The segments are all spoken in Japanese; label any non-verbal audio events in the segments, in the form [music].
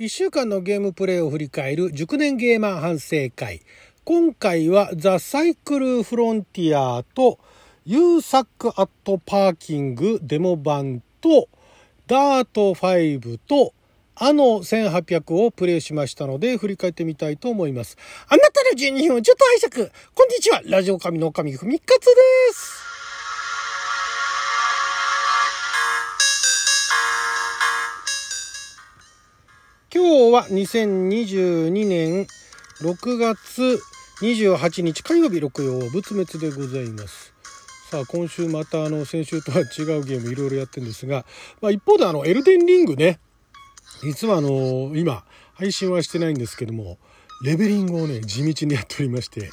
1週間のゲームプレイを振り返る熟年ゲーマー反省会。今回はザ・サイクル・フロンティアと U サック・アット・パーキングデモ版とダート5とあの1800をプレイしましたので振り返ってみたいと思います。あなたの12分をちょっと拝借こんにちはラジオ神の神ふみかつです今日は2022年6月28日火曜日六曜仏滅でございます。さあ今週またあの先週とは違うゲームいろいろやってるんですが、まあ、一方であのエルデンリングね。実はあの今配信はしてないんですけどもレベリングをね地道にやっておりまして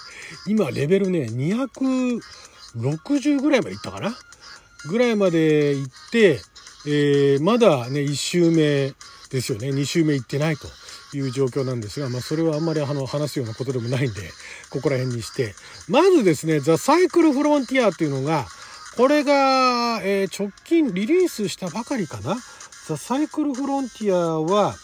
今レベルね260ぐらいまでいったかな？ぐらいまで行って、えー、まだね1周目ですよね。2週目行ってないという状況なんですが、まあ、それはあんまりあの話すようなことでもないんでここら辺にして。まずですね「ザ・サイクル・フロンティア」っていうのがこれが、えー、直近リリースしたばかりかな「ザ・サイクル・フロンティアは」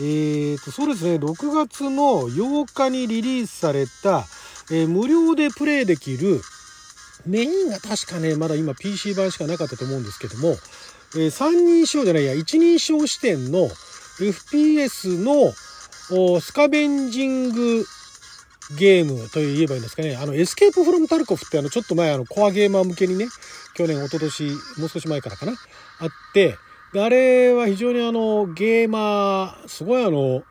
えーとそうですね6月の8日にリリースされた、えー、無料でプレイできるメインが確かねまだ今 PC 版しかなかったと思うんですけどもえー、三人称じゃないや、一人称視点の FPS のスカベンジングゲームと言えばいいんですかね。あの、エスケープフロムタルコフってあの、ちょっと前あの、コアゲーマー向けにね、去年、一昨年、もう少し前からかな、あって、であれは非常にあの、ゲーマー、すごいあの、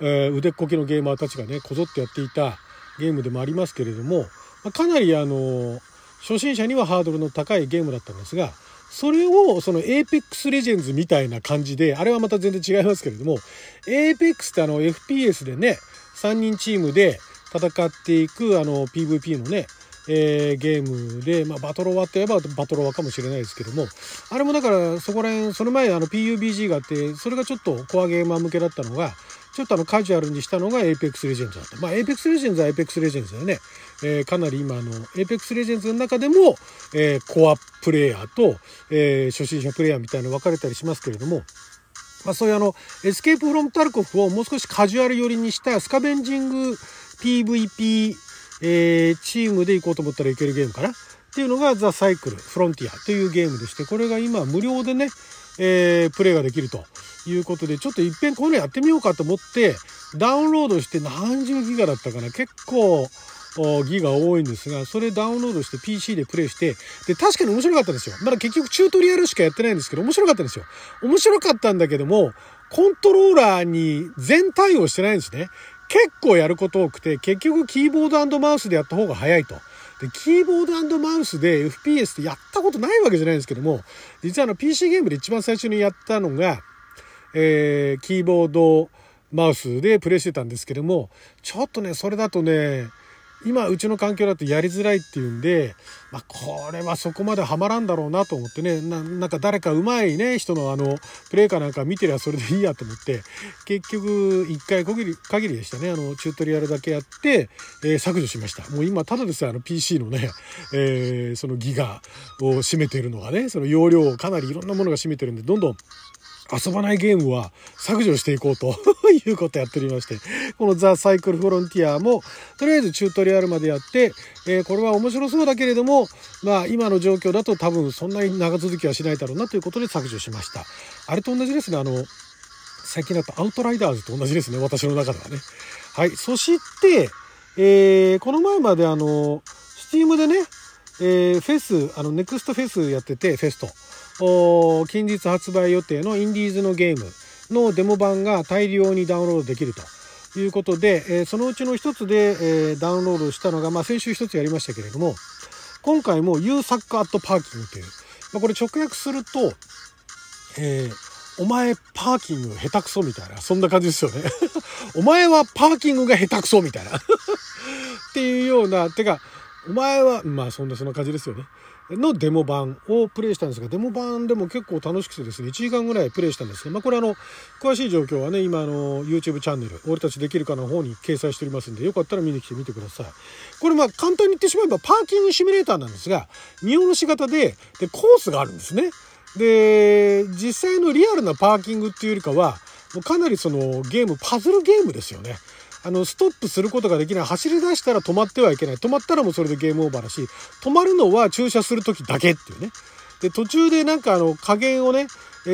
えー、腕っこきのゲーマーたちがね、こぞってやっていたゲームでもありますけれども、まあ、かなりあの、初心者にはハードルの高いゲームだったんですが、それをその Apex Legends みたいな感じで、あれはまた全然違いますけれども、Apex ってあの FPS でね、3人チームで戦っていくあの PVP のね、えー、ゲームで、まあ、バトロワって言えばバトロワかもしれないですけども、あれもだからそこら辺、その前あの PUBG があって、それがちょっとコアゲーマー向けだったのが、ちょっとあのカジュアルにしたのが Apex Legends だった。まあ Apex Legends は Apex Legends だよね。えー、かなり今あの Apex Legends の中でも、えー、コアプレイヤーと、えー、初心者プレイヤーみたいな分かれたりしますけれども、まあそういうあの、エスケープフロムタルコフをもう少しカジュアル寄りにしたスカベンジング PVP、えー、チームで行こうと思ったらいけるゲームかな？っていうのがザ・サイクルフロンティアというゲームでして、これが今無料でね、えー、プレイができるということで、ちょっといっぺんこういうのやってみようかと思って、ダウンロードして何十ギガだったかな結構、ギガ多いんですが、それダウンロードして PC でプレイして、で、確かに面白かったんですよ。まだ結局チュートリアルしかやってないんですけど、面白かったんですよ。面白かったんだけども、コントローラーに全対応してないんですね。結構やること多くて、結局キーボードマウスでやった方が早いと。で、キーボードマウスで FPS ってやったことないわけじゃないんですけども、実はあの PC ゲームで一番最初にやったのが、えー、キーボードマウスでプレイしてたんですけども、ちょっとね、それだとね、今うちの環境だとやりづらいっていうんで、まあ、これはそこまではまらんだろうなと思ってねなんか誰かうまいね人のあのプレイかなんか見てりゃそれでいいやと思って結局一回限り限りでしたね。あのチュートリアルだけやって、えー、削除しました。もう今ただでさえあの PC のね、えー、そのギガを占めてるのがねその容量をかなりいろんなものが占めてるんでどんどん遊ばないゲームは削除していこうと [laughs] いうことやっておりまして、このザ・サイクル・フロンティアも、とりあえずチュートリアルまでやって、えー、これは面白そうだけれども、まあ今の状況だと多分そんなに長続きはしないだろうなということで削除しました。あれと同じですね、あの、最近だとアウトライダーズと同じですね、私の中ではね。はい。そして、えー、この前まであの、スティームでね、えー、フェス、あの、ネクストフェスやってて、フェスト。近日発売予定のインディーズのゲームのデモ版が大量にダウンロードできると。いうことで、えそのうちの一つで、えダウンロードしたのが、まあ、先週一つやりましたけれども今回も U サッカーアットパーキングという、まあ、これ直訳すると、えー、お前パーキング下手くそみたいなそんな感じですよね。[laughs] お前はパーキングが下手くそみたいな。[laughs] っていうようなてかお前はまあそんなそんな感じですよね。のデモ版をプレイしたんですが、デモ版でも結構楽しくてですね、1時間ぐらいプレイしたんですけど、まあこれあの、詳しい状況はね、今あの、YouTube チャンネル、俺たちできるかの方に掲載しておりますんで、よかったら見に来てみてください。これまあ簡単に言ってしまえばパーキングシミュレーターなんですが、見下ろし型で、で、コースがあるんですね。で、実際のリアルなパーキングっていうよりかは、もうかなりそのゲーム、パズルゲームですよね。あの、ストップすることができない。走り出したら止まってはいけない。止まったらもうそれでゲームオーバーだし、止まるのは駐車する時だけっていうね。で、途中でなんかあの、加減をね、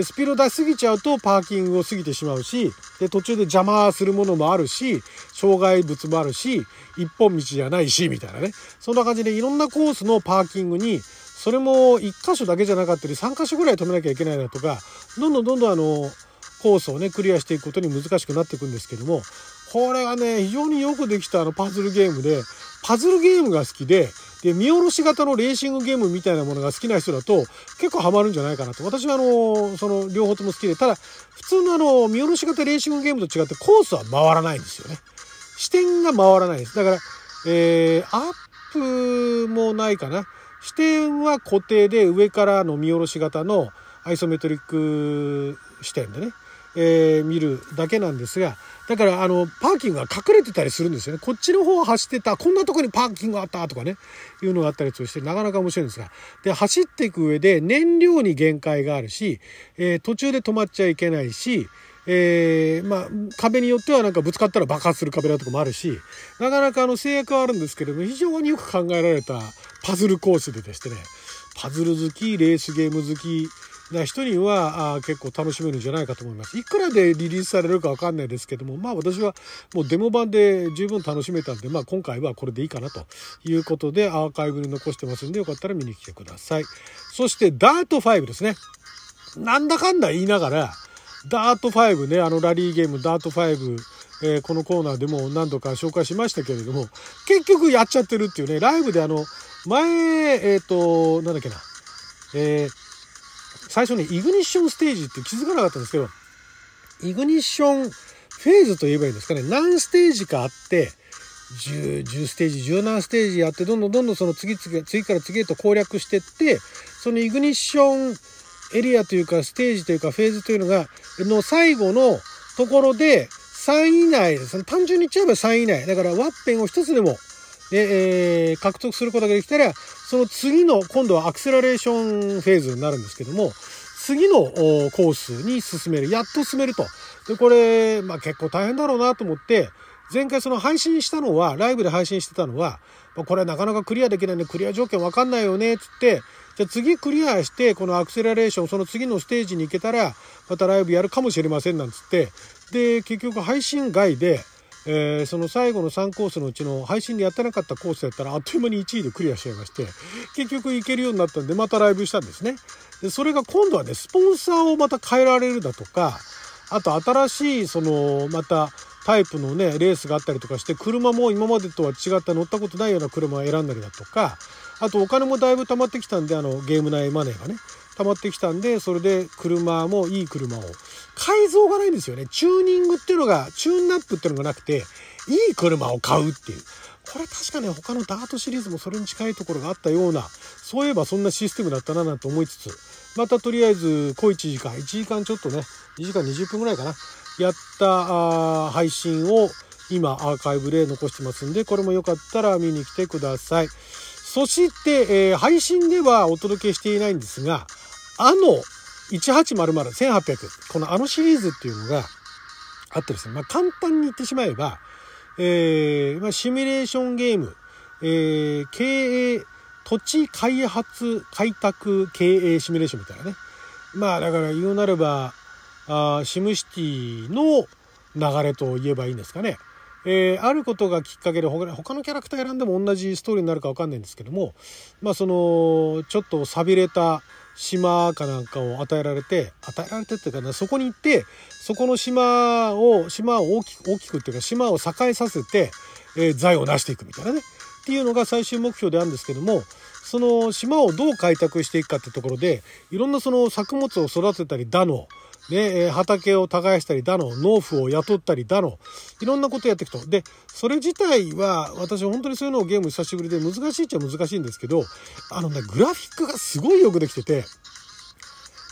スピード出しすぎちゃうとパーキングを過ぎてしまうし、で、途中で邪魔するものもあるし、障害物もあるし、一本道じゃないし、みたいなね。そんな感じでいろんなコースのパーキングに、それも1箇所だけじゃなかったり、3箇所ぐらい止めなきゃいけないだとか、どんどんどんどんあの、コースをね、クリアしていくことに難しくなっていくんですけども、これがね、非常によくできたあのパズルゲームで、パズルゲームが好きで、で、見下ろし型のレーシングゲームみたいなものが好きな人だと結構ハマるんじゃないかなと。私はあの、その両方とも好きで、ただ普通のあの、見下ろし型レーシングゲームと違ってコースは回らないんですよね。視点が回らないです。だから、えー、アップもないかな。視点は固定で上からの見下ろし型のアイソメトリック視点でね、えー、見るだけなんですが、だから、あの、パーキングが隠れてたりするんですよね。こっちの方を走ってた、こんなとこにパーキングあったとかね、いうのがあったりして、なかなか面白いんですが。で、走っていく上で燃料に限界があるし、えー、途中で止まっちゃいけないし、えー、まあ、壁によってはなんかぶつかったら爆発する壁だとかもあるし、なかなかあの制約はあるんですけれども、非常によく考えられたパズルコースででしてね、パズル好き、レースゲーム好き、な人にはあ結構楽しめるんじゃないかと思います。いくらでリリースされるかわかんないですけども、まあ私はもうデモ版で十分楽しめたんで、まあ今回はこれでいいかなということでアーカイブに残してますんでよかったら見に来てください。そしてダート5ですね。なんだかんだ言いながら、ダート5ね、あのラリーゲームダート5、えー、このコーナーでも何度か紹介しましたけれども、結局やっちゃってるっていうね、ライブであの、前、えっ、ー、と、なんだっけな、えー最初にイグニッションステージって気づかなかったんですけど、イグニッションフェーズと言えばいいんですかね。何ステージかあって、10, 10ステージ、10何ステージやって、どんどんどんどんその次々、次から次へと攻略してって、そのイグニッションエリアというか、ステージというか、フェーズというのが、の最後のところで、3位以内ですね。単純に言っちゃえば3位以内。だから、ワッペンを一つでも、で、えー、獲得することができたら、その次の、今度はアクセラレーションフェーズになるんですけども、次のコースに進める。やっと進めると。で、これ、まあ結構大変だろうなと思って、前回その配信したのは、ライブで配信してたのは、これはなかなかクリアできないんで、クリア条件わかんないよね、つって、じゃあ次クリアして、このアクセラレーション、その次のステージに行けたら、またライブやるかもしれません、なんつって、で、結局配信外で、えー、その最後の3コースのうちの配信でやってなかったコースやったらあっという間に1位でクリアしちゃいまして結局行けるようになったんでまたライブしたんですね。でそれが今度はねスポンサーをまた変えられるだとかあと新しいそのまたタイプのねレースがあったりとかして車も今までとは違った乗ったことないような車を選んだりだとかあとお金もだいぶ溜まってきたんであのゲーム内マネーがね。溜まってきたんでそれで車もいい車を改造がないんですよね。チューニングっていうのが、チューンナップっていうのがなくて、いい車を買うっていう。これ確かね、他のダートシリーズもそれに近いところがあったような、そういえばそんなシステムだったななんて思いつつ、またとりあえず、小1時間、1時間ちょっとね、2時間20分ぐらいかな、やった配信を今アーカイブで残してますんで、これもよかったら見に来てください。そして、えー、配信ではお届けしていないんですが、あの1800、1800、このあのシリーズっていうのがあってですね、まあ、簡単に言ってしまえば、えー、まあ、シミュレーションゲーム、えー、経営、土地開発開拓経営シミュレーションみたいなね。まあだから言うなれば、あシムシティの流れと言えばいいんですかね。えー、あることがきっかけで他のキャラクター選んでも同じストーリーになるか分かんないんですけどもまあそのちょっと寂れた島かなんかを与えられて与えられてっていうかなそこに行ってそこの島を島を大きく大きくっていうか島を栄えさせて、えー、財を成していくみたいなね。っていうのが最終目標であるんですけどもその島をどう開拓していくかってところでいろんなその作物を育てたりだのね、え畑を耕したりだの、農夫を雇ったりだの、いろんなことやっていくと。で、それ自体は、私本当にそういうのをゲーム久しぶりで難しいっちゃ難しいんですけど、あのね、グラフィックがすごいよくできてて、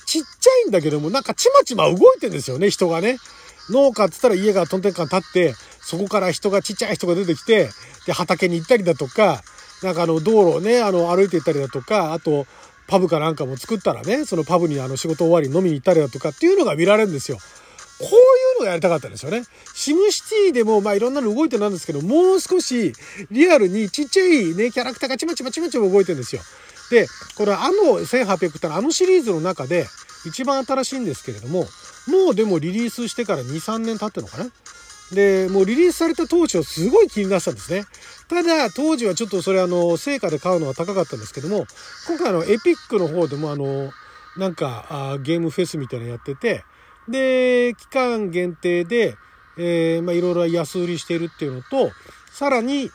ちっちゃいんだけども、なんかちまちま動いてんですよね、人がね。農家って言ったら家がトンテンカン立って、そこから人が、ちっちゃい人が出てきて、で、畑に行ったりだとか、なんかあの、道路をね、あの、歩いて行ったりだとか、あと、パブかなんかも作ったらね、そのパブにあの仕事終わり飲みに行ったりだとかっていうのが見られるんですよ。こういうのがやりたかったんですよね。シムシティでも、まあいろんなの動いてなんですけど、もう少しリアルにちっちゃいね、キャラクターがちまちまちまちま動いてるんですよ。で、これあの1800ってのはあのシリーズの中で一番新しいんですけれども、もうでもリリースしてから2、3年経ってるのかなで、もうリリースされた当時はすごい気になったんですね。ただ、当時はちょっとそれあの、成果で買うのは高かったんですけども、今回あの、エピックの方でもあの、なんかあゲームフェスみたいなのやってて、で、期間限定で、えー、まあいろいろ安売りしているっていうのと、さらに、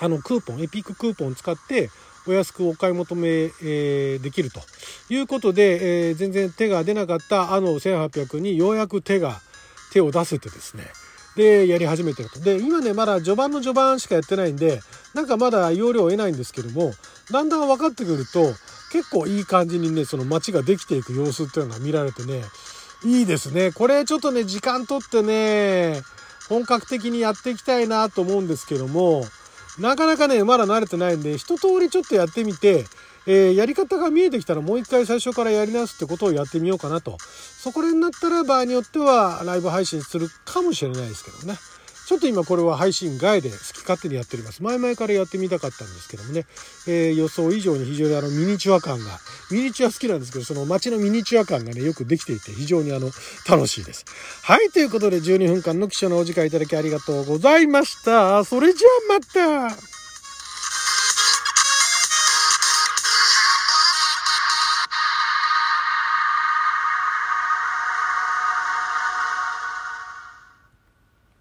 あの、クーポン、エピッククーポンを使って、お安くお買い求め、えー、できるということで、えー、全然手が出なかったあの1800にようやく手が、手を出せてですね、で、やり始めてると。で、今ね、まだ序盤の序盤しかやってないんで、なんかまだ容量を得ないんですけども、だんだん分かってくると、結構いい感じにね、その街ができていく様子っていうのが見られてね、いいですね。これちょっとね、時間とってね、本格的にやっていきたいなと思うんですけども、なかなかね、まだ慣れてないんで、一通りちょっとやってみて、えー、やり方が見えてきたらもう一回最初からやり直すってことをやってみようかなと。そこでになったら場合によってはライブ配信するかもしれないですけどね。ちょっと今これは配信外で好き勝手にやっております。前々からやってみたかったんですけどもね、えー、予想以上に非常にあのミニチュア感が、ミニチュア好きなんですけど、その街のミニチュア感がね、よくできていて非常にあの、楽しいです。はい、ということで12分間の記者のお時間いただきありがとうございました。それじゃあまた